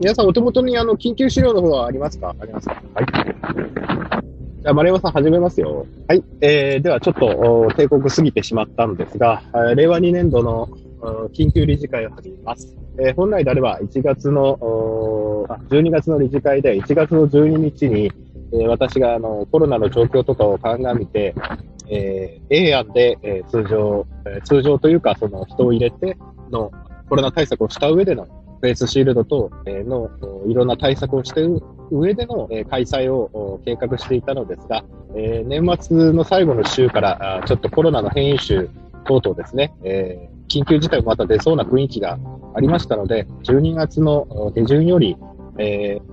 皆さんお手元にあの、緊急資料の方はありますか？ありますか？はい。じゃあ、丸山さん始めますよ。はい。えー、ではちょっと、帝国過ぎてしまったんですが、令和2年度の緊急理事会を始めます。えー、本来であれば1月の、12月の理事会で1月の12日に、えー、私があのコロナの状況とかを鑑みて、えー、A 案で、えー、通常、えー、通常というかその人を入れてのコロナ対策をした上でのフェイスシールド等のいろんな対策をしている上での開催を計画していたのですが、年末の最後の週からちょっとコロナの変異種等々ですね、緊急事態もまた出そうな雰囲気がありましたので、12月の下旬より、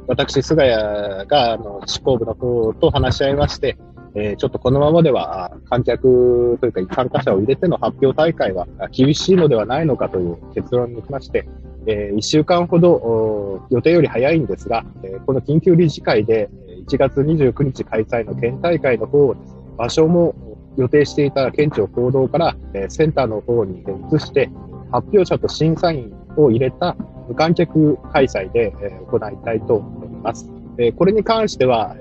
私、菅谷が執行部の方と話し合いまして、ちょっとこのままでは観客というか参加者を入れての発表大会は厳しいのではないのかという結論にきまして、えー、1週間ほど予定より早いんですが、えー、この緊急理事会で1月29日開催の県大会の方をです、ね、場所も予定していた県庁行動から、えー、センターの方に移して、発表者と審査員を入れた無観客開催で、えー、行いたいと思います。えー、これに関しては、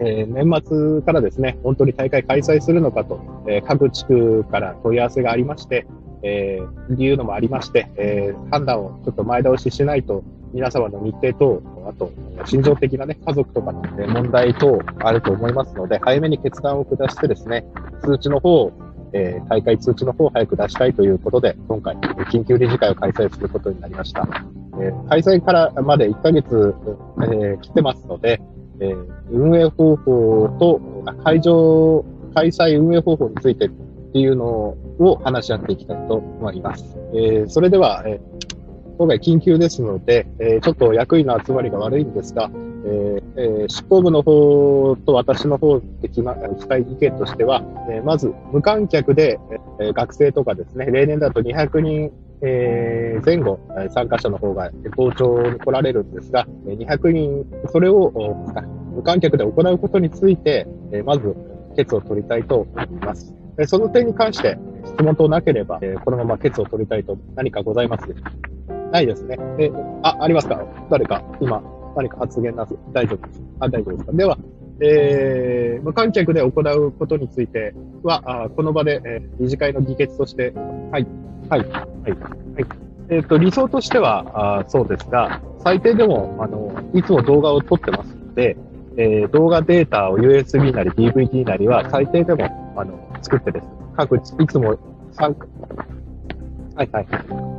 えー、年末からですね、本当に大会開催するのかと、えー、各地区から問い合わせがありまして、えー、いうのもありまして、えー、判断をちょっと前倒ししないと、皆様の日程等、あと、心情的なね、家族とかの、ね、問題等あると思いますので、早めに決断を下してですね、通知の方を、えー、大会通知の方を早く出したいということで、今回、緊急理事会を開催することになりました。えー、開催からまで1ヶ月、えー、来てますので、えー、運営方法と、会場、開催運営方法についてっていうのをを話し合っていきたいと思います。えー、それでは、えー今回緊急ですので、えー、ちょっと役員の集まりが悪いんですが、えーえー、執行部の方と私の方できま、したい意見としては、えー、まず無観客で、えー、学生とかですね、例年だと200人、えー、前後、参加者の方が校長に来られるんですが、200人、それを無観客で行うことについて、まず、決を取りたいと思います。その点に関して質問等なければ、このまま決を取りたいと何かございます？ないですね。え、あ、ありますか？誰か、今、何か発言なす？大丈夫です。あ、大丈夫ですか？では、えー、無観客で行うことについては、あこの場で、えー、理事会の議決として、はい、はい、はい、はい。えっ、ー、と、理想としては、あそうですが、最低でも、あの、いつも動画を撮ってますので、えー、動画データを USB なり DVD なりは最低でも、あの、作ってです。各、いつも参加、はいはい。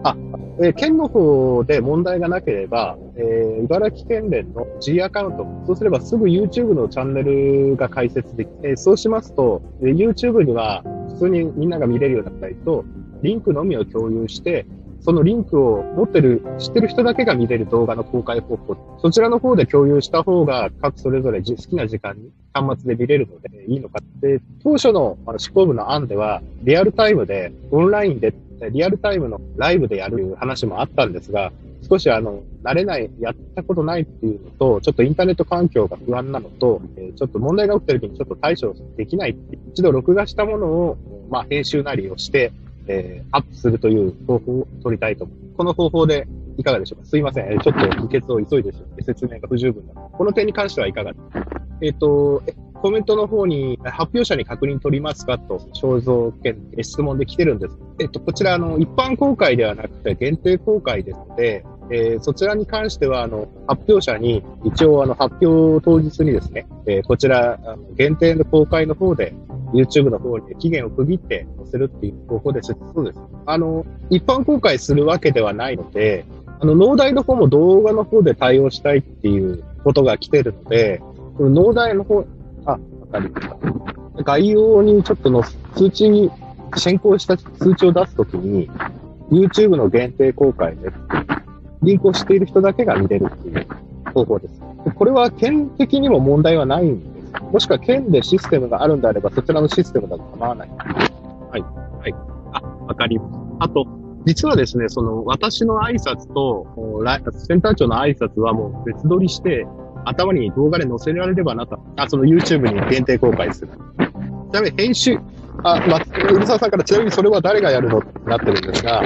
あ、えー、県の方で問題がなければ、えー、茨城県連の G アカウント、そうすればすぐ YouTube のチャンネルが開設できて、えー、そうしますと、えー、YouTube には普通にみんなが見れるようになったりと、リンクのみを共有して、そのリンクを持ってる、知ってる人だけが見れる動画の公開方法、そちらの方で共有した方が、各それぞれ好きな時間に端末で見れるのでいいのか。で、当初のあの執行部の案では、リアルタイムでオンラインでリアルタイムのライブでやる話もあったんですが、少しあの、慣れない、やったことないっていうのと、ちょっとインターネット環境が不安なのと、ちょっと問題が起きた時にちょっと対処できないって一度録画したものを、まあ、編集なりをして、えー、アップするという方法を取りたいと思う。この方法でいかがでしょうか？すいません。ちょっと議決を急いでしまって説明が不十分だ。この点に関してはいかがですか？えっ、ー、と、コメントの方に、発表者に確認取りますか？と、肖像権質問で来てるんです。えっと、こちら、あの、一般公開ではなくて限定公開ですので、えー、そちらに関しては、あの、発表者に、一応、あの、発表当日にですね、えー、こちら、あの限定の公開の方で、YouTube の方に期限を区切って載せるっていう方法でそうです。あの、一般公開するわけではないので、あの、農大の方も動画の方で対応したいっていうことが来てるので、この農大の方、あ、わかりました。概要にちょっとの通知に、先行した通知を出すときに、YouTube の限定公開で、リンクをしている人だけが見れるっていう方法です。これは県的にも問題はないんで。もしくは県でシステムがあるんであれば、そちらのシステムだと構わない。はい。はい。あ、わかります。あと、実はですね、その私の挨拶と、センター長の挨拶はもう別撮りして、頭に動画で載せられればなと。あ、その YouTube に限定公開する。ちなみに編集、あ、ま、うるささんからちなみにそれは誰がやるのってなってるんですが、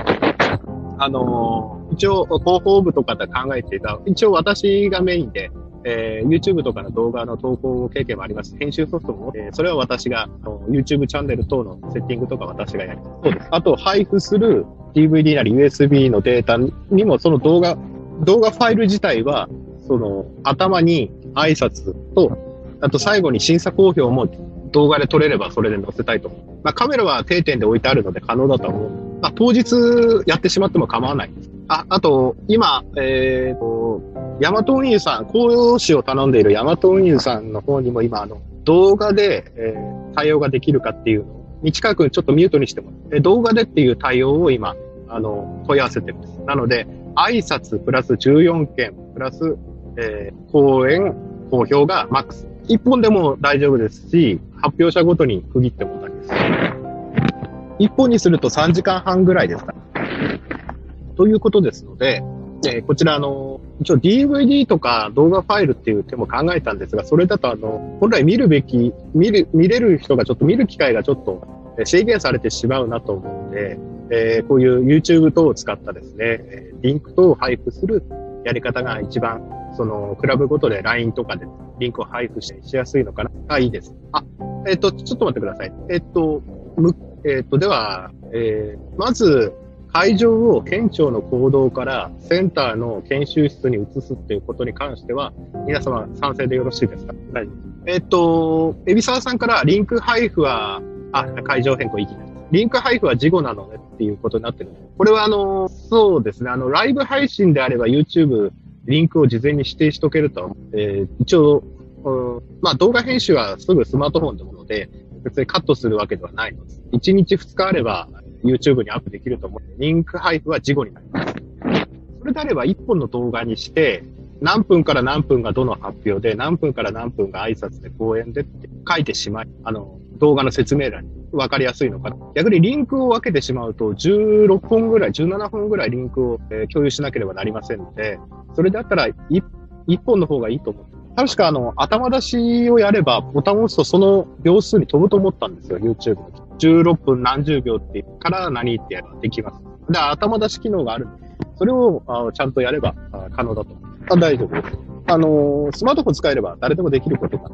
あの、一応広報部とかで考えていた、一応私がメインで、えー、YouTube とかの動画の投稿経験もあります。編集ソフトも、えー、それは私が、YouTube チャンネル等のセッティングとか私がやります。そうです。あと、配布する DVD なり USB のデータにも、その動画、動画ファイル自体は、その、頭に挨拶と、あと最後に審査公表も動画で撮れればそれで載せたいと。まあ、カメラは定点で置いてあるので可能だと思う。まあ、当日やってしまっても構わない。あ、あと、今、えー、と、ヤマト運輸さん、講用紙を頼んでいるヤマト運輸さんの方にも今、あの、動画で、えー、対応ができるかっていうのを、近くちょっとミュートにしてもら動画でっていう対応を今、あの、問い合わせてます。なので、挨拶プラス14件、プラス、えー、講演、公表がマックス。1本でも大丈夫ですし、発表者ごとに区切っても大丈夫です。1本にすると3時間半ぐらいですかということですので、えー、こちら、あの、一応 DVD とか動画ファイルっていう手も考えたんですが、それだと、あの、本来見るべき、見る、見れる人がちょっと見る機会がちょっと制限されてしまうなと思うので、えー、こういう YouTube 等を使ったですね、リンク等を配布するやり方が一番、その、クラブごとで LINE とかでリンクを配布しやすいのかな。あ、いいです。あ、えっ、ー、と、ちょっと待ってください。えっ、ー、と、む、えっ、と、では、えー、まず、会場を県庁の行動からセンターの研修室に移すっていうことに関しては、皆様賛成でよろしいですか？大丈夫えっ、と、海老沢さんからリンク配布は、あ、会場変更いきなり。リンク配布は事後なのねっていうことになってる。これはあの、そうですね、あの、ライブ配信であれば YouTube、リンクを事前に指定しとけると、えー、一応、うん、まあ動画編集はすぐスマートフォンでもので、別にカットするわけではないのです。1日2日あれば YouTube にアップできると思う。リンク配布は事後になります。それであれば1本の動画にして、何分から何分がどの発表で、何分から何分が挨拶で講演でって書いてしまい、あの、動画の説明欄に分かりやすいのかな。逆にリンクを分けてしまうと、16本ぐらい、17本ぐらいリンクを、えー、共有しなければなりませんので、それだったら 1, 1本の方がいいと思う。確かあの、頭出しをやれば、ボタンを押すとその秒数に飛ぶと思ったんですよ、YouTube の。16分何十秒ってから何ってやればできます。で、頭出し機能があるそれをあちゃんとやれば可能だと。あ大丈夫です。あのー、スマートフォン使えれば誰でもできることか。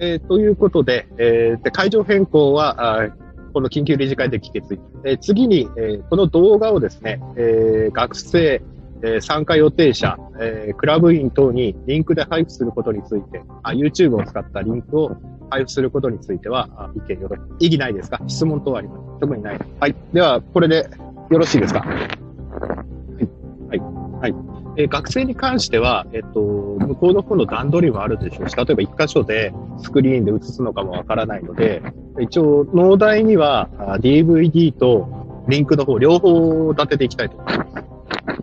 えー、ということで、えー、で会場変更は、あこの緊急理事会で議決。えー、次に、えー、この動画をですね、えー、学生、えー、参加予定者、えー、クラブ員等にリンクで配布することについて、あ YouTube を使ったリンクを配布することについては、あ意見よろしい。意義ないですか？質問等あります特にない。はい。では、これでよろしいですか？はい。はい。はい。えー、学生に関しては、えっ、と、向こうの方の段取りもあるでしょうし、例えば一箇所でスクリーンで映すのかもわからないので、一応、農大には DVD とリンクの方、両方立てていきたいと思います。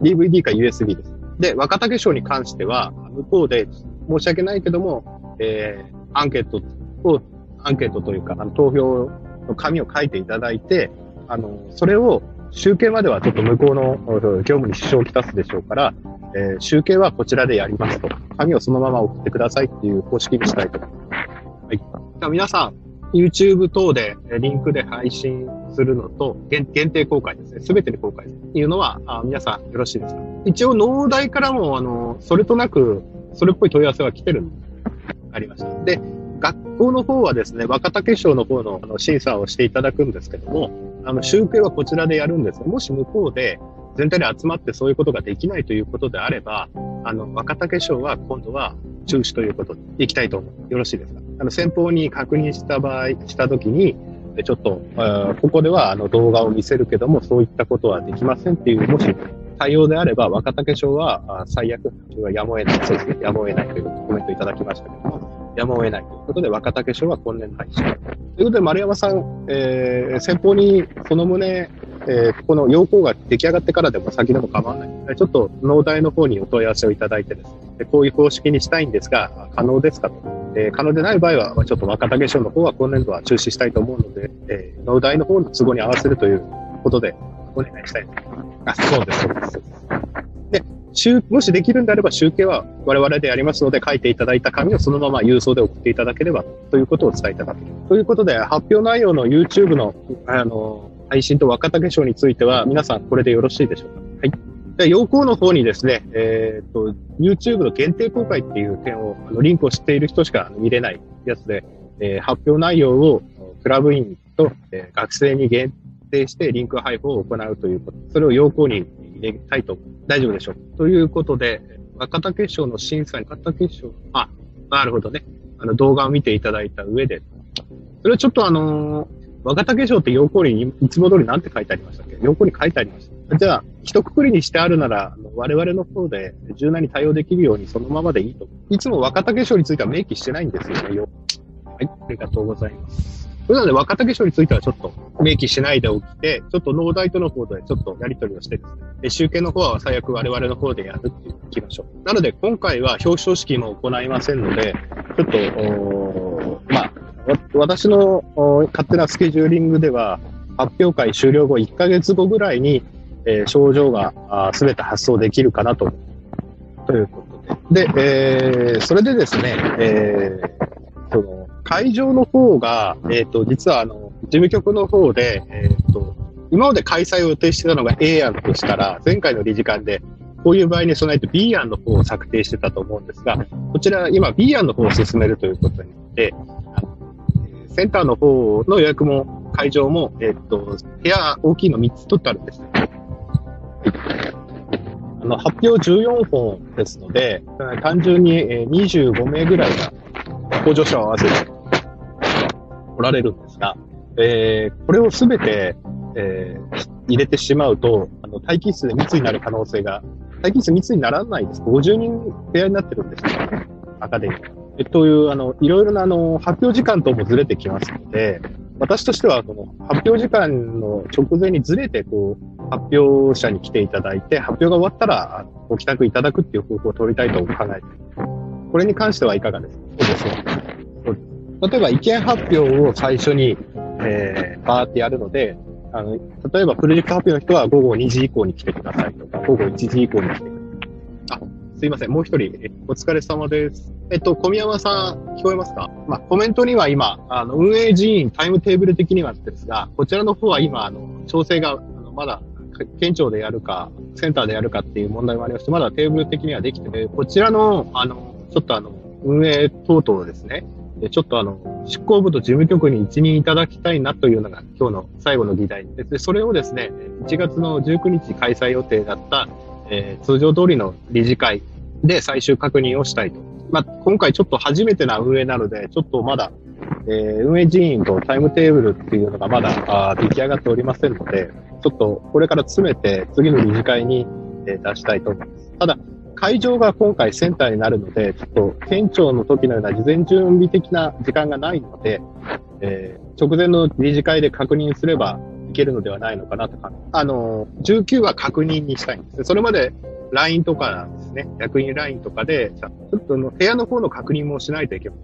DVD か USB です。で、若竹賞に関しては、向こうで申し訳ないけども、えー、アンケートを、アンケートというか、あの投票の紙を書いていただいて、あの、それを集計まではちょっと向こうの業務に支障をきたすでしょうから、えー、集計はこちらでやりますと。紙をそのまま送ってくださいっていう方式にしたいと思います。はい。じゃあ皆さん、YouTube 等でリンクで配信するのと、限定公開ですね。すべてで公開というのは、あ皆さんよろしいですか？一応、農大からも、あの、それとなく、それっぽい問い合わせは来てるんでありました。で、学校の方はですね、若竹賞の方のあの審査をしていただくんですけども、あの、集計はこちらでやるんです。が、もし向こうで全体で集まってそういうことができないということであれば、あの、若竹賞は今度は中止ということでいきたいと思う。よろしいですか？あの、先方に確認した場合、したときに、ちょっと、ここではあの動画を見せるけども、そういったことはできませんっていう、もし対応であれば、若竹賞は最悪、やむを得ない、そうですね、やむを得ないというコメントいただきましたけども、やむを得ないということで、若竹賞は今年配信。ということで、丸山さん、えー、先方にその旨、えー、この要項が出来上がってからでも先でも構わない。ちょっと農大の方にお問い合わせをいただいてですね、こういう方式にしたいんですが、可能ですかと。えー、可能でない場合は、ちょっと若竹賞の方は今年度は中止したいと思うので、えー、農大の方の都合に合わせるということで、お願いしたいと思います。あ、そうです、そうです。で、もしできるんであれば集計は我々でやりますので書いていただいた紙をそのまま郵送で送っていただければということを伝えただけということで発表内容の YouTube のあの配信と若竹賞については皆さんこれでよろしいでしょうかはい。で、要項の方にですね、えっ、と、YouTube の限定公開っていう点を、あのリンクを知っている人しか見れないやつで、えー発表内容をクラブ員と、えー学生に限定してリンク配布を行うということ。それを要項に入れたいと。大丈夫でしょう。ということで、若竹賞の審査に、若竹賞、あ、なるほどね。あの動画を見ていただいた上で、それはちょっとあのー若竹賞って要項にいつも通りなんて書いてありましたっけ？要項に書いてありました。じゃあ、一括りにしてあるなら、あの我々の方で柔軟に対応できるようにそのままでいいと。いつも若竹賞については明記してないんですよね。はい、ありがとうございます。なので、若竹賞についてはちょっと明記しないでおきて、ちょっと農大との方でちょっとやり取りをしてですね、で集計の方は最悪我々の方でやるっていうきましょう。なので、今回は表彰式も行いませんので、ちょっと、まあ、私の勝手なスケジューリングでは、発表会終了後1ヶ月後ぐらいに、えー症状がすべて発送できるかなと。ということで。で、えーそれでですね、えーその会場の方が、えっ、と、実はあの、事務局の方で、えっ、と、今まで開催を予定してたのが A 案としたら、前回の理事会で、こういう場合に備えて B 案の方を策定してたと思うんですが、こちら今 B 案の方を進めるということになって、センターの方の予約も会場も、えっ、と、部屋大きいの3つ取ってあるんです。あの、発表14本ですので、単純にえー25名ぐらいが補助者を合わせておられるんですが、えーこれをすべて、えー入れてしまうと、あの、待機室で密になる可能性が、待機室密にならないです。50人部屋になってるんですよ。アカデミー。えという、あの、いろいろな、あの、発表時間ともずれてきますので、私としては、この発表時間の直前にずれて、こう、発表者に来ていただいて、発表が終わったら、ご帰宅いただくっていう方法を取りたいと考えています。これに関してはいかがですか？そうです。例えば意見発表を最初に、えー、バーってやるので、あの、例えばプロジェクト発表の人は午後2時以降に来てくださいとか、午後1時以降に来てください。あ、すいません。もう一人、お疲れ様です。えっと、小宮山さん、聞こえますか？まあ、コメントには今、あの、運営人員、タイムテーブル的にはですが、こちらの方は今、あの、調整が、あのまだ、県庁でやるか、センターでやるかっていう問題もありまして、まだテーブル的にはできてて、こちらの、あの、ちょっとあの、運営等々ですね、ちょっとあの、執行部と事務局に一任いただきたいなというのが今日の最後の議題です。それをですね、1月の19日開催予定だった、えー通常通りの理事会で最終確認をしたいと。まあ、今回ちょっと初めてな運営なので、ちょっとまだ、えー運営人員とタイムテーブルっていうのがまだあ出来上がっておりませんので、ちょっとこれから詰めて次の理事会に、えー出したいと思います。ただ、会場が今回センターになるので、ちょっと県庁の時のような事前準備的な時間がないので、えー直前の理事会で確認すればいけるのではないのかなとか。あの、19は確認にしたいんですね。それまで LINE とかなんですね、役員 LINE とかで、ちょっとの部屋の方の確認もしないといけない。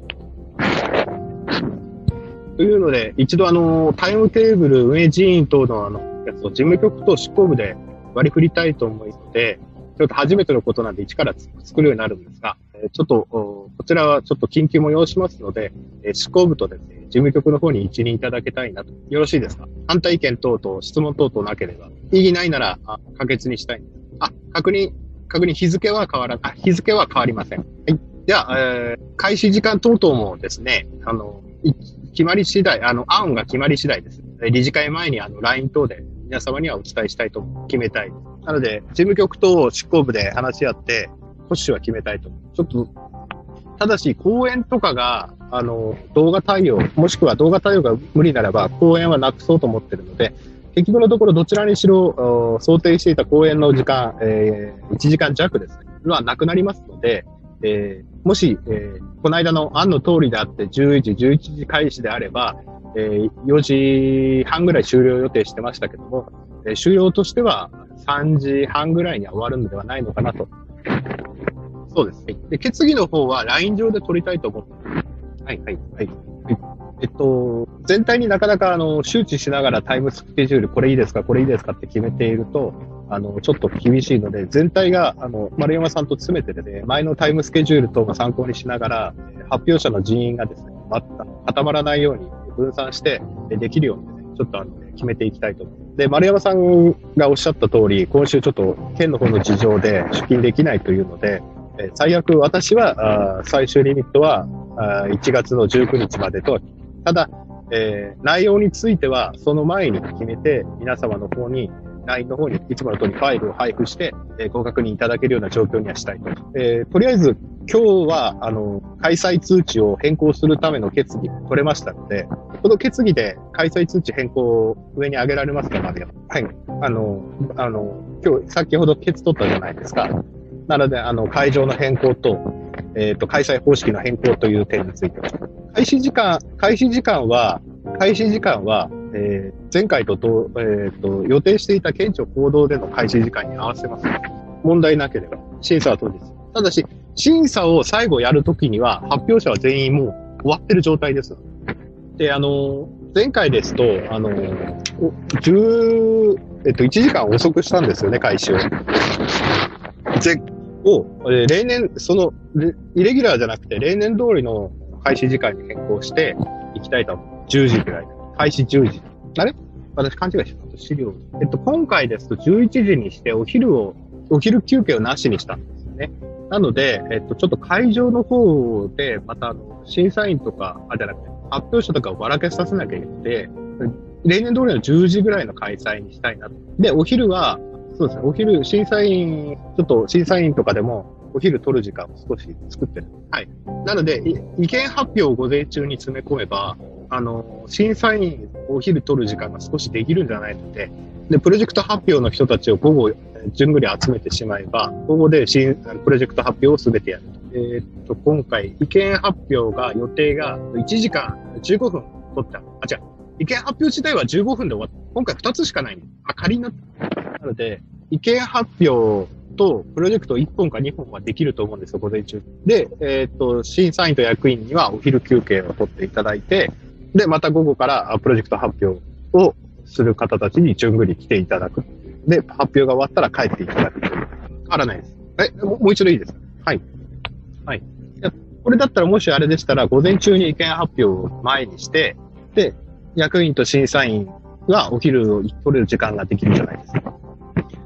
というので、一度あの、タイムテーブル、運営人員等のあの、やつを事務局と執行部で割り振りたいと思いますので、ちょっと初めてのことなんで一から作るようになるんですが、ちょっと、こちらはちょっと緊急も要しますので、執行部とですね、事務局の方に一任いただけたいなと。よろしいですか？反対意見等々、質問等々なければ。異議ないなら、可決にしたいんです。あ、確認、確認、日付は変わら、あ、日付は変わりません。はい。では、えー開始時間等々もですね、あの、決まり次第、あの、案が決まり次第です。理事会前に、あの、LINE 等で皆様にはお伝えしたいと決めたい。なので、事務局と執行部で話し合って、保守は決めたいと。ちょっと、ただし、講演とかが、あの、動画対応、もしくは動画対応が無理ならば、講演はなくそうと思ってるので、結局のところどちらにしろ、想定していた講演の時間、えー1時間弱ですね、はなくなりますので、えーもし、えーこの間の案の通りであって、10時、11時開始であれば、えー4時半ぐらい終了予定してましたけども、えー終了としては3時半ぐらいには終わるのではないのかなと。そうですね。で、決議の方は LINE 上で取りたいと思ってます。はい、はい、はい。はいえっと、全体になかなかあの周知しながらタイムスケジュール、これいいですか、これいいですかって決めていると、あの、ちょっと厳しいので、全体が、あの、丸山さんと詰めててね、前のタイムスケジュール等が参考にしながら、えー発表者の人員がですね、また固まらないように分散して、えできるようにね、ちょっとあの、決めていきたいと思います。で、丸山さんがおっしゃった通り、今週ちょっと県の方の事情で出勤できないというので、え最悪私はあ最終リミットはあ1月の19日までと、ただ、えー、内容についてはその前に決めて皆様の方に LINE の方にいつもの通りファイルを配布して、えー、ご確認いただけるような状況にはしたいと。えー、とりあえず今日は、あの、開催通知を変更するための決議取れましたので、この決議で開催通知変更を上に上げられますか、まではい。あの、あの、今日、先ほど決取ったじゃないですか。なので、あの、会場の変更と、えっ、ー、と、開催方式の変更という点については。開始時間、開始時間は、開始時間は、えー、前回とと、えーと、予定していた県庁行動での開始時間に合わせます。問題なければ。審査は当日。ただし、審査を最後やるときには、発表者は全員もう終わってる状態です。で、あの、前回ですと、あの、10、えっと、1時間遅くしたんですよね、開始を。ぜを、例年、その、イレギュラーじゃなくて、例年通りの開始時間に変更していきたいと思う。10時ぐらい。開始10時。あれ？私勘違いしました。資料。えっと、今回ですと11時にしてお昼を、お昼休憩をなしにしたんですよね。なので、えっと、ちょっと会場の方で、また、審査員とか、あ、じゃなくて、発表者とかをばらけさせなきゃいけなくて、例年通りの10時ぐらいの開催にしたいなと。で、お昼は、そうですね、お昼、審査員、ちょっと審査員とかでも、お昼取る時間を少し作ってる。はい。なので、意見発表を午前中に詰め込めば、あの、審査員お昼取る時間が少しできるんじゃないので、で、プロジェクト発表の人たちを午後、じゅんぐり集めてしまえば、午後で新プロジェクト発表をすべてやると。えー、っと、今回、意見発表が、予定が1時間15分取った。あ、違う。意見発表自体は15分で終わった。今回2つしかないあ、仮になった。なので、意見発表と、プロジェクト1本か2本はできると思うんですよ、午前中。で、えー、っと、審査員と役員にはお昼休憩を取っていただいて、で、また午後からプロジェクト発表をする方たちに順繰り来ていただく。で、発表が終わったら帰っていただく。変わらないです。え、もう一度いいですか？はい。はい。これだったらもしあれでしたら、午前中に意見発表を前にして、で、役員と審査員がお昼を取れる時間ができるじゃないですか。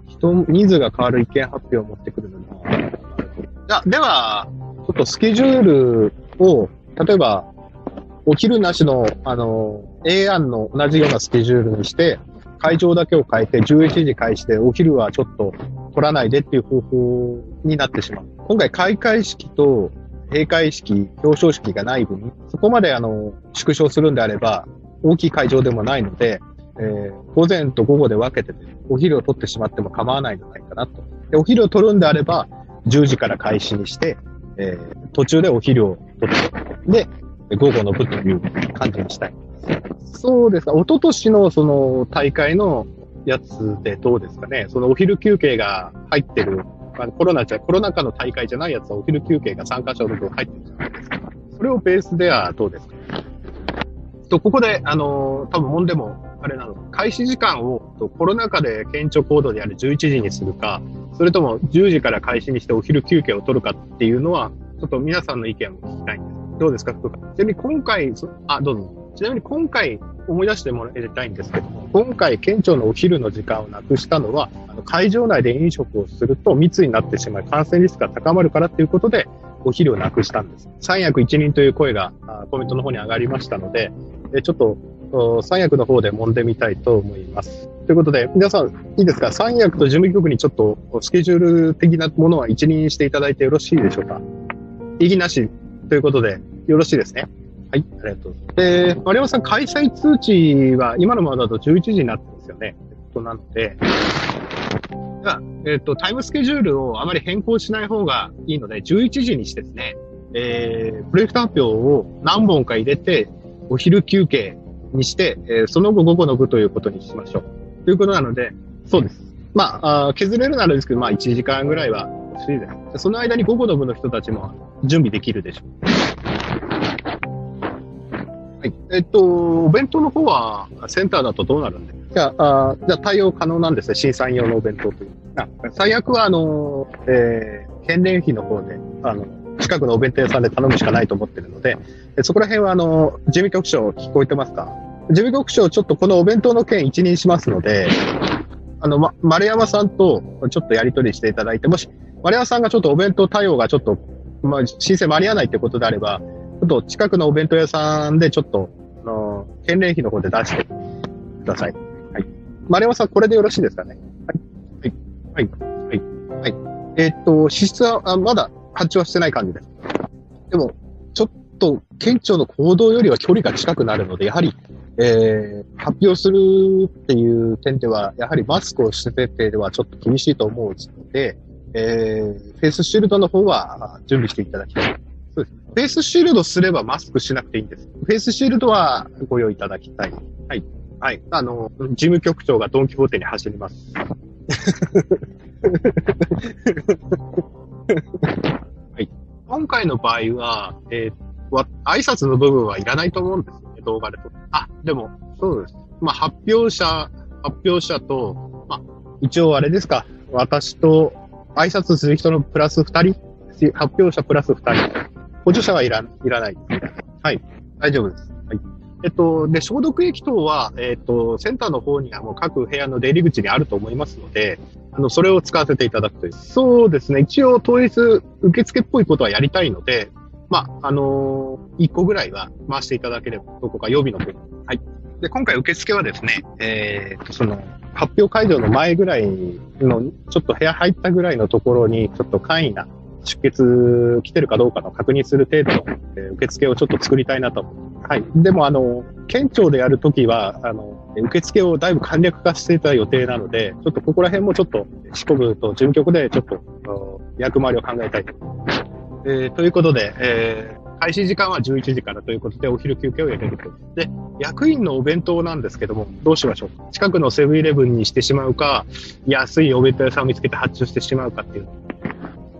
人、人数が変わる意見発表を持ってくるのに。あ、では、ちょっとスケジュールを、例えば、お昼なしの、あの、A 案の同じようなスケジュールにして、会場だけを変えて11時開始で、お昼はちょっと取らないでっていう方法になってしまう。今回開会式と閉会式、表彰式がない分、そこまであの、縮小するんであれば、大きい会場でもないので、えー、午前と午後で分けて、お昼を取ってしまっても構わないんじゃないかなと。でお昼を取るんであれば、10時から開始にして、えー、途中でお昼を取って、で、午後の部という感じにしたい。そうですか。一昨年のその大会のやつでどうですかね。そのお昼休憩が入ってる、あのコロナじゃ、コロナ禍の大会じゃないやつはお昼休憩が参加者の分入ってるじゃないですか。それをベースではどうですかと、ここで、あの、多分もんでも、あれなの、開始時間をとコロナ禍で顕著行動である11時にするか、それとも10時から開始にしてお昼休憩を取るかっていうのは、ちょっと皆さんの意見を聞きたいんです。どうですか、福岡。ちなみに今回、あ、どうぞ。ちなみに今回思い出してもらいたいんですけども、今回県庁のお昼の時間をなくしたのは、あの会場内で飲食をすると密になってしまい感染リスクが高まるからということで、お昼をなくしたんです。三役一人という声がコメントの方に上がりましたので、ちょっと三役の方で揉んでみたいと思います。ということで、皆さん、いいですか？三役と事務局にちょっとスケジュール的なものは一任していただいてよろしいでしょうか？異議なしということで、よろしいですね？はい、ありがとうございます。えー、丸山さん、開催通知は今のままだと11時になってますよね。えっと、なので、じゃあ、えっと、タイムスケジュールをあまり変更しない方がいいので、11時にしてですね、えー、プロジェクト発表を何本か入れて、お昼休憩にして、えー、その後午後の部ということにしましょう。ということなので、そうです。まあ、あ削れるならですけど、まあ、1時間ぐらいは欲しいです。その間に午後の部の人たちも準備できるでしょう。はい。えっと、お弁当の方はセンターだとどうなるんで？じゃあ、あじゃあ対応可能なんですね。審査員用のお弁当という。あ最悪は、あの、えー、県連費の方で、あの、近くのお弁当屋さんで頼むしかないと思ってるので、そこら辺は、あの、事務局長聞こえてますか？事務局長、ちょっとこのお弁当の件一任しますので、あの、ま、丸山さんとちょっとやり取りしていただいて、もし、丸山さんがちょっとお弁当対応がちょっと、まあ、申請間に合わないってことであれば、ちちょっと近くのお弁当屋さんでちょっと、あの、返礼費の方で出してください。はい。丸山さん、これでよろしいですかね？はい。はい。はい。はい。えー、っと、支出はあまだ発注はしてない感じです。でも、ちょっと、県庁の講堂よりは距離が近くなるので、やはり、えー、発表するっていう点では、やはりマスクをしててではちょっと厳しいと思うので、えー、フェイスシールドの方は準備していただきたい。そうです。フェイスシールドすればマスクしなくていいんです。フェイスシールドはご用意いただきたい。はい。はい。あの、事務局長がドンキホーテに走ります。はい。今回の場合は、えー、挨拶の部分はいらないと思うんですよね、動画でと。あ、でも、そうです。まあ、発表者、発表者と、まあ、一応あれですか、私と挨拶する人のプラス二人？発表者プラス二人。補助者はいらいらない。はい。大丈夫です。はい。えっと、で、消毒液等は、えっと、センターの方にはもう各部屋の出入り口にあると思いますので、あの、それを使わせていただくという。そうですね。一応、当日、受付っぽいことはやりたいので、まあ、あのー、1個ぐらいは回していただければ、どこか予備の分。はい。で、今回受付はですね、えー、と、その、発表会場の前ぐらいの、ちょっと部屋入ったぐらいのところに、ちょっと簡易な出血来てるかどうかの確認する程度の、え、受付をちょっと作りたいなと。はい。でも、あの、県庁でやるときは、あの、受付をだいぶ簡略化していた予定なので、ちょっとここら辺もちょっと、四国と事務局でちょっと、役回りを考えたいと。えー、ということで、えー、開始時間は11時からということで、お昼休憩を入れると。で、役員のお弁当なんですけども、どうしましょう近くのセブンイレブンにしてしまうか、安いお弁当屋さんを見つけて発注してしまうかっていう。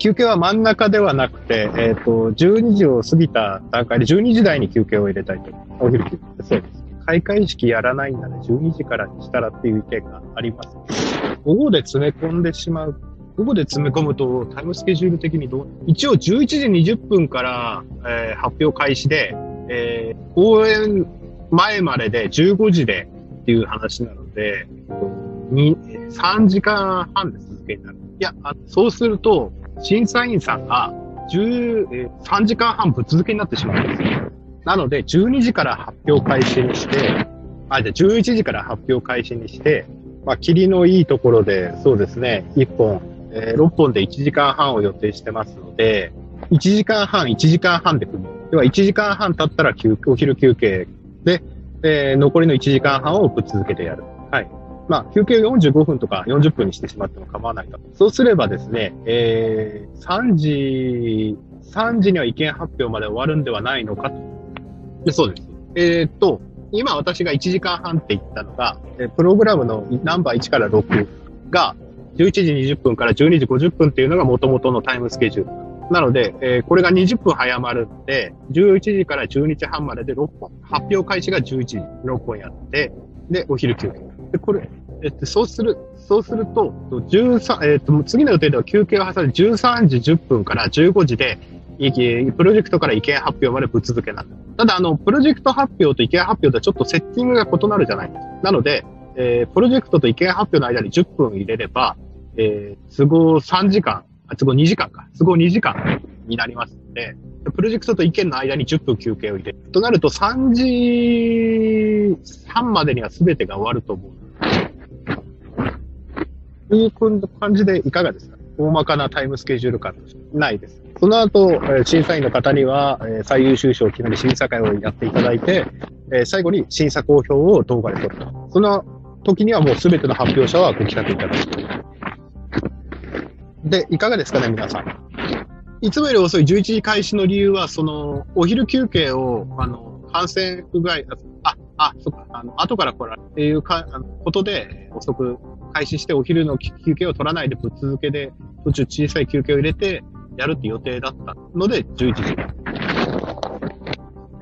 休憩は真ん中ではなくて、えっ、ー、と、12時を過ぎた段階で12時台に休憩を入れたいと。お昼休憩。そうです。開会式やらないんだね。12時からにしたらっていう意見があります。午後で詰め込んでしまう午後で詰め込むとタイムスケジュール的にどう一応11時20分から、えー、発表開始で、えー、公演前までで15時でっていう話なので、3時間半で続けになる。いや、そうすると、審査員さんが13時間半ぶっ続けになってしまうんですよ。なので、12時から発表開始にして、あ、じゃ11時から発表開始にして、まあ、霧のいいところで、そうですね、1本えー、6本で1時間半を予定してますので、1時間半、1時間半で組む。では、1時間半経ったら休お昼休憩で、えー、残りの1時間半をぶっ続けてやる。はい。まあ、休憩45分とか40分にしてしまっても構わないと。そうすればですね、えー、3時、3時には意見発表まで終わるんではないのかと。でそうです。えー、っと、今私が1時間半って言ったのが、プログラムのナンバー1から6が、11時20分から12時50分っていうのが元々のタイムスケジュール。なので、えー、これが20分早まるんで、11時から12時半までで6本。発表開始が11時、6本やって、で、お昼休憩。で、これ、えっと、そうする、そうすると、13、えっと、次の予定では休憩を挟んで13時10分から15時で、プロジェクトから意見発表までぶっ続けなただ、あの、プロジェクト発表と意見発表とはちょっとセッティングが異なるじゃないですか。なので、えー、プロジェクトと意見発表の間に10分入れれば、えー、都合3時間、あ、都合2時間か。都合2時間になりますので、プロジェクトと意見の間に10分休憩を入れる。となると3時半までには全てが終わると思う。という感じでいかがですか？大まかなタイムスケジュール感ないです。その後、審査員の方には、最優秀賞を決める審査会をやっていただいて、最後に審査公表を動画で撮ると。その時にはもう全ての発表者はご帰宅いただくと。で、いかがですかね、皆さん？いつもより遅い11時開始の理由は、その、お昼休憩を、あの、感染不具合、あ、あ、そっか、あの、後から来られっていうか、あのことで、遅く開始してお昼の休憩を取らないでぶっ続けで、途中小さい休憩を入れて、やるって予定だったので、11時。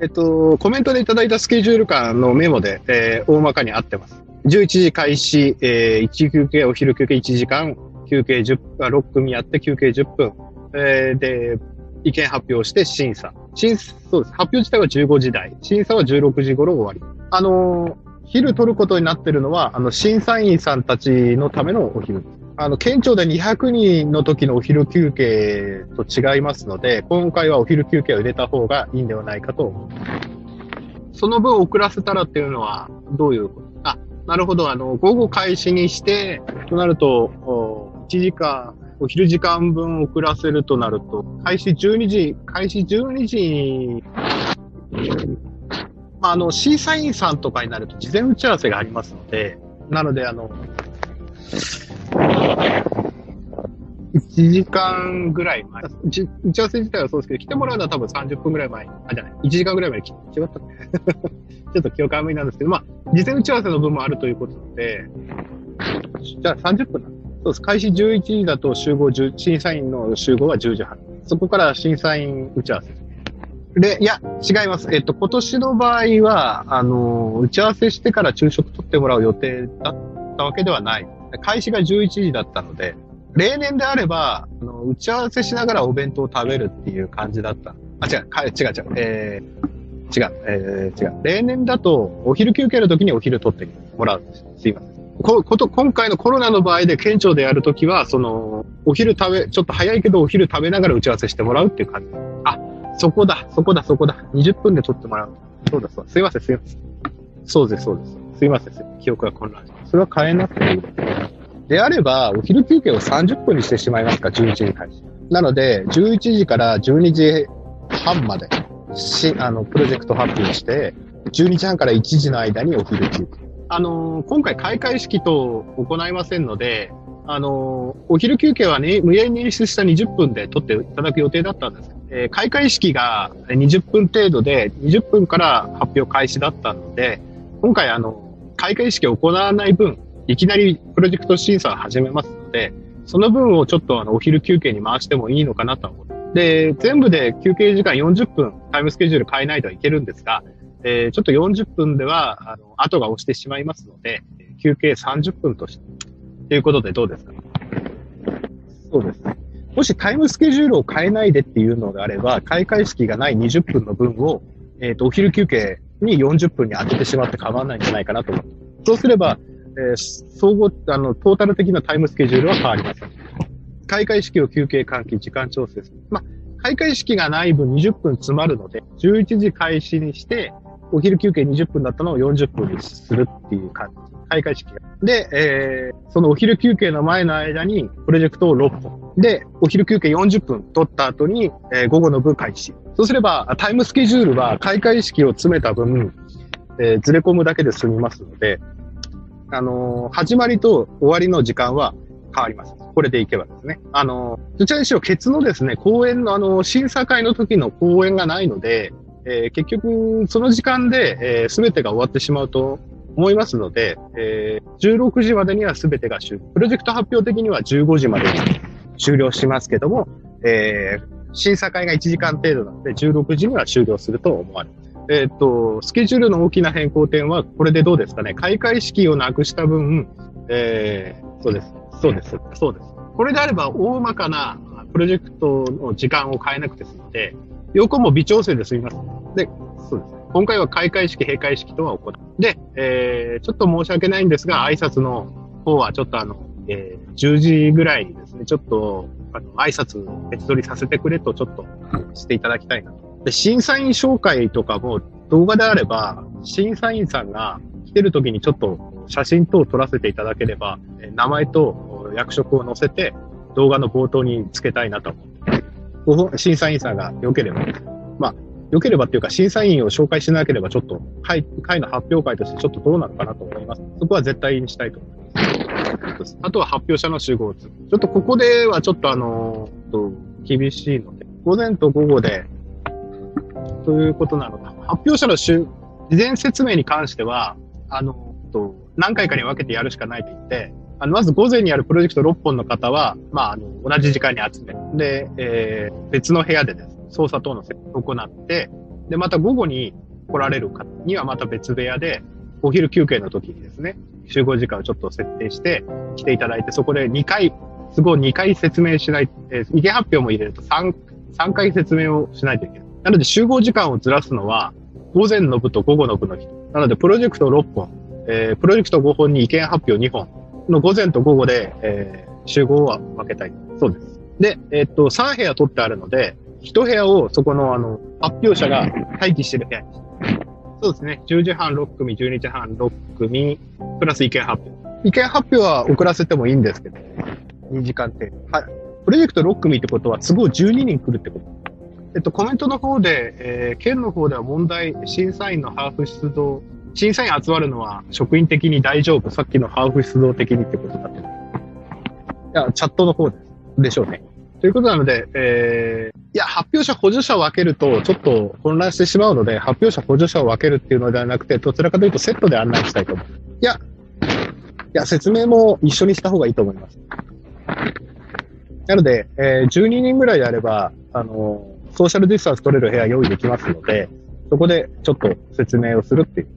えっと、コメントでいただいたスケジュール感のメモで、えー、大まかに合ってます。11時開始、えー、1休憩、お昼休憩1時間、休憩10、6組やって休憩10分。えー、で、意見発表して審査。審査そうです。発表自体は15時台。審査は16時頃終わり。あの、昼取ることになってるのは、あの、審査員さんたちのためのお昼。あの、県庁で200人の時のお昼休憩と違いますので、今回はお昼休憩を入れた方がいいんではないかと思う。その分遅らせたらっていうのは、どういうこと？あ、なるほど。あの、午後開始にして、となると、1時間、お昼時間分遅らせるとなると、開始12時、開始12時まあ、あの、審査員さんとかになると事前打ち合わせがありますので、なので、あの、1時間ぐらい前、打ち合わせ自体はそうですけど、来てもらうのは多分30分ぐらい前、あ、じゃない、1時間ぐらい前に来違った。ちょっと記憶あんまりなんですけど、まあ、事前打ち合わせの分もあるということで、じゃあ30分なんそうです。開始11時だと集合10、審査員の集合は10時半。そこから審査員打ち合わせ。で、いや、違います。えっと、今年の場合は、あの、打ち合わせしてから昼食取ってもらう予定だったわけではない。開始が11時だったので、例年であれば、あの打ち合わせしながらお弁当を食べるっていう感じだった。あ、違う、か違う違う。えー、違う、えー、違う。例年だと、お昼休憩の時にお昼取ってもらうす。すいません。こ、こと、今回のコロナの場合で県庁でやるときは、その、お昼食べ、ちょっと早いけどお昼食べながら打ち合わせしてもらうっていう感じ。あ、そこだ、そこだ、そこだ。20分で撮ってもらう。そうだ、そうだ。すいません、すいません。そうです、そうです。すいません、記憶が混乱します。それは変えなくていいであれば、お昼休憩を30分にしてしまいますか、11時開始。なので、11時から12時半まで、し、あの、プロジェクト発表して、12時半から1時の間にお昼休憩。あのー、今回開会式と行いませんので、あのー、お昼休憩はね、無理に演出した20分で取っていただく予定だったんです。えー、開会式が20分程度で、20分から発表開始だったので、今回あの、開会式を行わない分、いきなりプロジェクト審査を始めますので、その分をちょっとあの、お昼休憩に回してもいいのかなと思う。で、全部で休憩時間40分、タイムスケジュール変えないといけるんですが、えー、ちょっと40分では、あの、後が押してしまいますので、休憩30分として、ということでどうですか？そうです。もしタイムスケジュールを変えないでっていうのであれば、開会式がない20分の分を、えっ、ー、と、お昼休憩に40分に当ててしまって構わないんじゃないかなと思う。そうすれば、えー、総合、あの、トータル的なタイムスケジュールは変わりません。開会式を休憩換気、時間調整する。まあ、開会式がない分20分詰まるので、11時開始にして、お昼休憩20分だったのを40分にするっていう感じ。開会式が。で、えー、そのお昼休憩の前の間に、プロジェクトを6本。で、お昼休憩40分取った後に、えー、午後の部開始。そうすれば、タイムスケジュールは開会式を詰めた分、えー、ずれ込むだけで済みますので、あのー、始まりと終わりの時間は変わります。これでいけばですね。あのー、どちらにしろ、ケツのですね、公演のあの、審査会の時の公演がないので、えー、結局、その時間で、えー、全てが終わってしまうと思いますので、えー、16時までには全てが終了。プロジェクト発表的には15時までに終了しますけども、えー、審査会が1時間程度なので、16時には終了すると思われます。えっ、と、スケジュールの大きな変更点は、これでどうですかね？開会式をなくした分、えー、そうです。そうです。そうです。これであれば、大まかなプロジェクトの時間を変えなくて済んで、横も微調整で済みます。で、そうです。今回は開会式、閉会式とは行う。で、えー、ちょっと申し訳ないんですが、挨拶の方はちょっとあの、えー、10時ぐらいにですね、ちょっと、あの、挨拶を別撮りさせてくれとちょっとしていただきたいなと。で、審査員紹介とかも動画であれば、審査員さんが来てる時にちょっと写真等を撮らせていただければ、名前と役職を載せて動画の冒頭につけたいなと思。審査員さんが良ければ、まあ、良ければっていうか審査員を紹介しなければちょっと会、会の発表会としてちょっとどうなのかなと思います。そこは絶対にしたいと思います。あとは発表者の集合図。ちょっとここではちょっとあのー、厳しいので、午前と午後でということなのか。発表者の事前説明に関しては、あの、と何回かに分けてやるしかないと言って、あの、まず午前にあるプロジェクト6本の方は、まあ、あの、同じ時間に集め、で、えー、別の部屋でです、操作等の設定を行って、で、また午後に来られる方にはまた別部屋で、お昼休憩の時にですね、集合時間をちょっと設定して来ていただいて、そこで2回、都合2回説明しない、えー、意見発表も入れると3、3回説明をしないといけない。なので集合時間をずらすのは、午前の部と午後の部の人。なので、プロジェクト6本、えー、プロジェクト5本に意見発表2本の午前と午後で、えー、集合は分けたい。そうです。で、えー、っと、3部屋取ってあるので、1部屋をそこのあの、発表者が待機してる部屋に。そうですね。10時半6組、12時半6組、プラス意見発表。意見発表は遅らせてもいいんですけど、2時間程度。はい。プロジェクト6組ってことは都合12人来るってこと。えっと、コメントの方で、えー、県の方では問題、審査員のハーフ出動、審査員集まるのは職員的に大丈夫、さっきのハーフ出動的にってことだって。いや、チャットの方で。でしょうね。ということなので、えー、いや、発表者、補助者を分けると、ちょっと混乱してしまうので、発表者、補助者を分けるっていうのではなくて、どちらかというとセットで案内したいと思う。いや、いや、説明も一緒にした方がいいと思います。なので、えー、12人ぐらいであれば、あのー、ソーシャルディスタンス取れる部屋用意できますので、そこでちょっと説明をするっていう。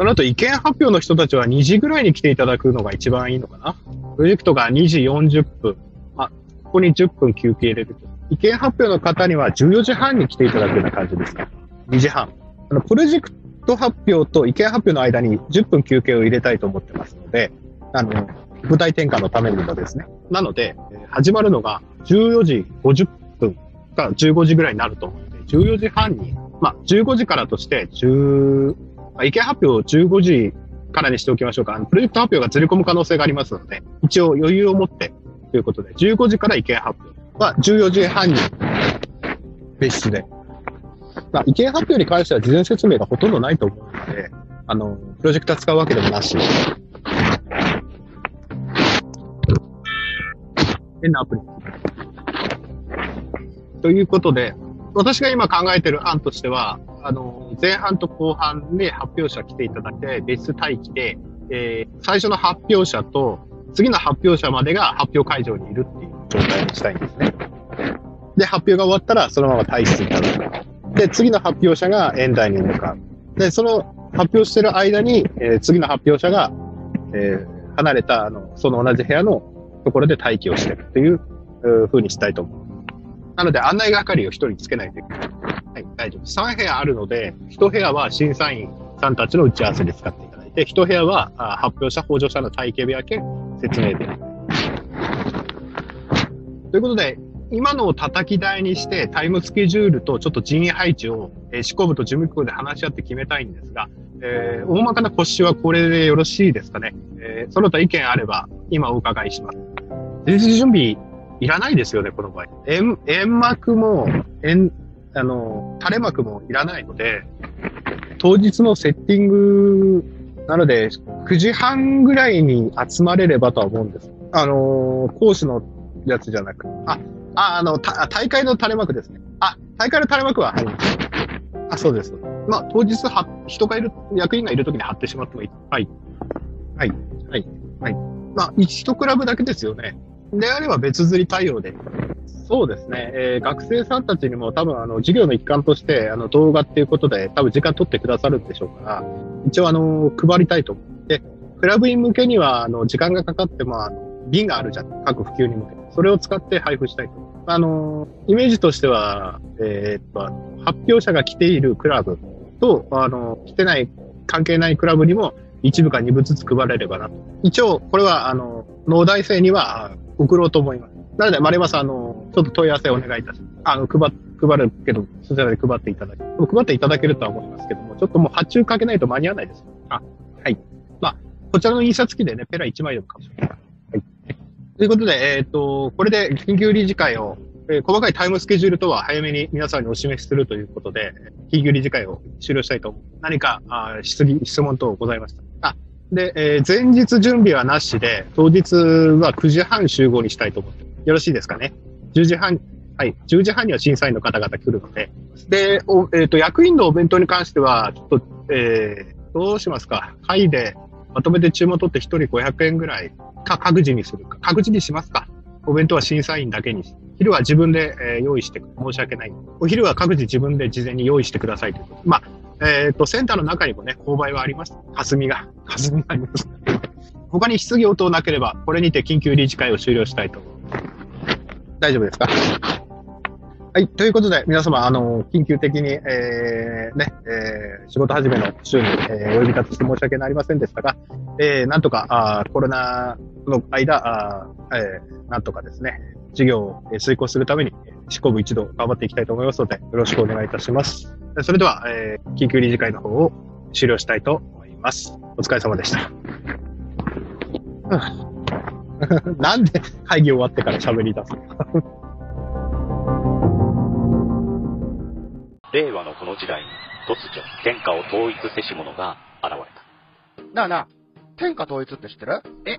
その後、意見発表の人たちは2時ぐらいに来ていただくのが一番いいのかな。プロジェクトが2時40分。あ、ここに10分休憩入れると。意見発表の方には14時半に来ていただくような感じですね。2時半。あの、プロジェクト発表と意見発表の間に10分休憩を入れたいと思ってますので、あの、舞台転換のためにもですね。なので、始まるのが14時50分から15時ぐらいになると思うので、14時半に、まあ、15時からとして、10、意見発表を15時からにしておきましょうか。あのプロジェクト発表がずれ込む可能性がありますので、一応余裕を持ってということで、15時から意見発表は14時半に別室で。まあ、意見発表に関しては事前説明がほとんどないと思うので、あの、プロジェクター使うわけでもなし。変なアプリ。ということで、私が今考えている案としては、あの、前半と後半で発表者来ていただいて、別待機で、えー、最初の発表者と、次の発表者までが発表会場にいるっていう状態にしたいんですね。で、発表が終わったら、そのまま退出になる。で、次の発表者が演台に向かう。で、その発表してる間に、えー、次の発表者が、えー、離れた、あの、その同じ部屋のところで待機をしてるっていう風にしたいと思う。なので、案内係を一人つけないといけない。はい、大丈夫。3部屋あるので、1部屋は審査員さんたちの打ち合わせで使っていただいて、1部屋は発表者、補助者の体系部屋兼説明部屋。ということで、今のを叩き台にしてタイムスケジュールとちょっと人員配置を、えー、執行部と事務局で話し合って決めたいんですが、えー、大まかな骨子はこれでよろしいですかね。えー、その他意見あれば今お伺いします。前日準備いらないですよね、この場合。円、円膜も、円、あの、垂れ幕もいらないので、当日のセッティング、なので、9時半ぐらいに集まれればとは思うんです。あの、講師のやつじゃなく、あ、あ、あの、大会の垂れ幕ですね。あ、大会の垂れ幕は入ります。あ、そうです。まあ、当日は、人がいる、役員がいるときに貼ってしまってもいい。はい。はい。はい。はい。まあ、一クラブだけですよね。であれば別釣り対応で。そうですね。えー、学生さんたちにも多分あの授業の一環としてあの動画っていうことで多分時間取ってくださるんでしょうから、一応あの配りたいと思って、クラブ員向けにはあの時間がかかってもあの瓶があるじゃん。各普及に向けて。それを使って配布したいと。あの、イメージとしては、えー、っと、発表者が来ているクラブと、あの、来てない、関係ないクラブにも一部か二部ずつ配れればなと。一応、これは、あの、農大生には送ろうと思います。なので、丸山さん、あの、ちょっと問い合わせをお願いいたします。あの、配、配るけど、そちらで配っていただけ、配っていただけるとは思いますけども、ちょっともう発注かけないと間に合わないです。あ、はい。まあ、こちらの印刷機でね、ペラ1枚でもかもしれない。はい。ということで、えっ、ー、と、これで緊急理事会を、えー、細かいタイムスケジュールとは早めに皆さんにお示しするということで、緊急理事会を終了したいと思う。何か、あ質疑、質問等ございました。あ、で、えー、前日準備はなしで、当日は9時半集合にしたいと思ってよろしいですかね？10時半、はい、10時半には審査員の方々来るので、で、おえっ、ー、と、役員のお弁当に関しては、ちょっと、えー、どうしますか？会でまとめて注文取って1人500円ぐらいか各自にするか。各自にしますか？お弁当は審査員だけに昼は自分で、えー、用意して申し訳ない。お昼は各自自分で事前に用意してくださいということ。まあ、えっ、ー、と、センターの中にもね、勾配はあります。霞が、霞があります。他に質疑応答なければ、これにて緊急理事会を終了したいと思います。大丈夫ですか？はい。ということで、皆様、あの、緊急的に、えー、ね、えー、仕事始めの週に、えー、お呼び立てして申し訳ありませんでしたが、えー、なんとか、あコロナの間、あえー、なんとかですね、事業を遂行するために、執行部一同頑張っていきたいと思いますので、よろしくお願いいたします。それでは、えー、緊急理事会の方を終了したいと思います。お疲れ様でした。なんで会議終わってから喋り出すの？令和のこの時代に突如天下を統一せし者が現れた。なあなあ、天下統一って知ってる？え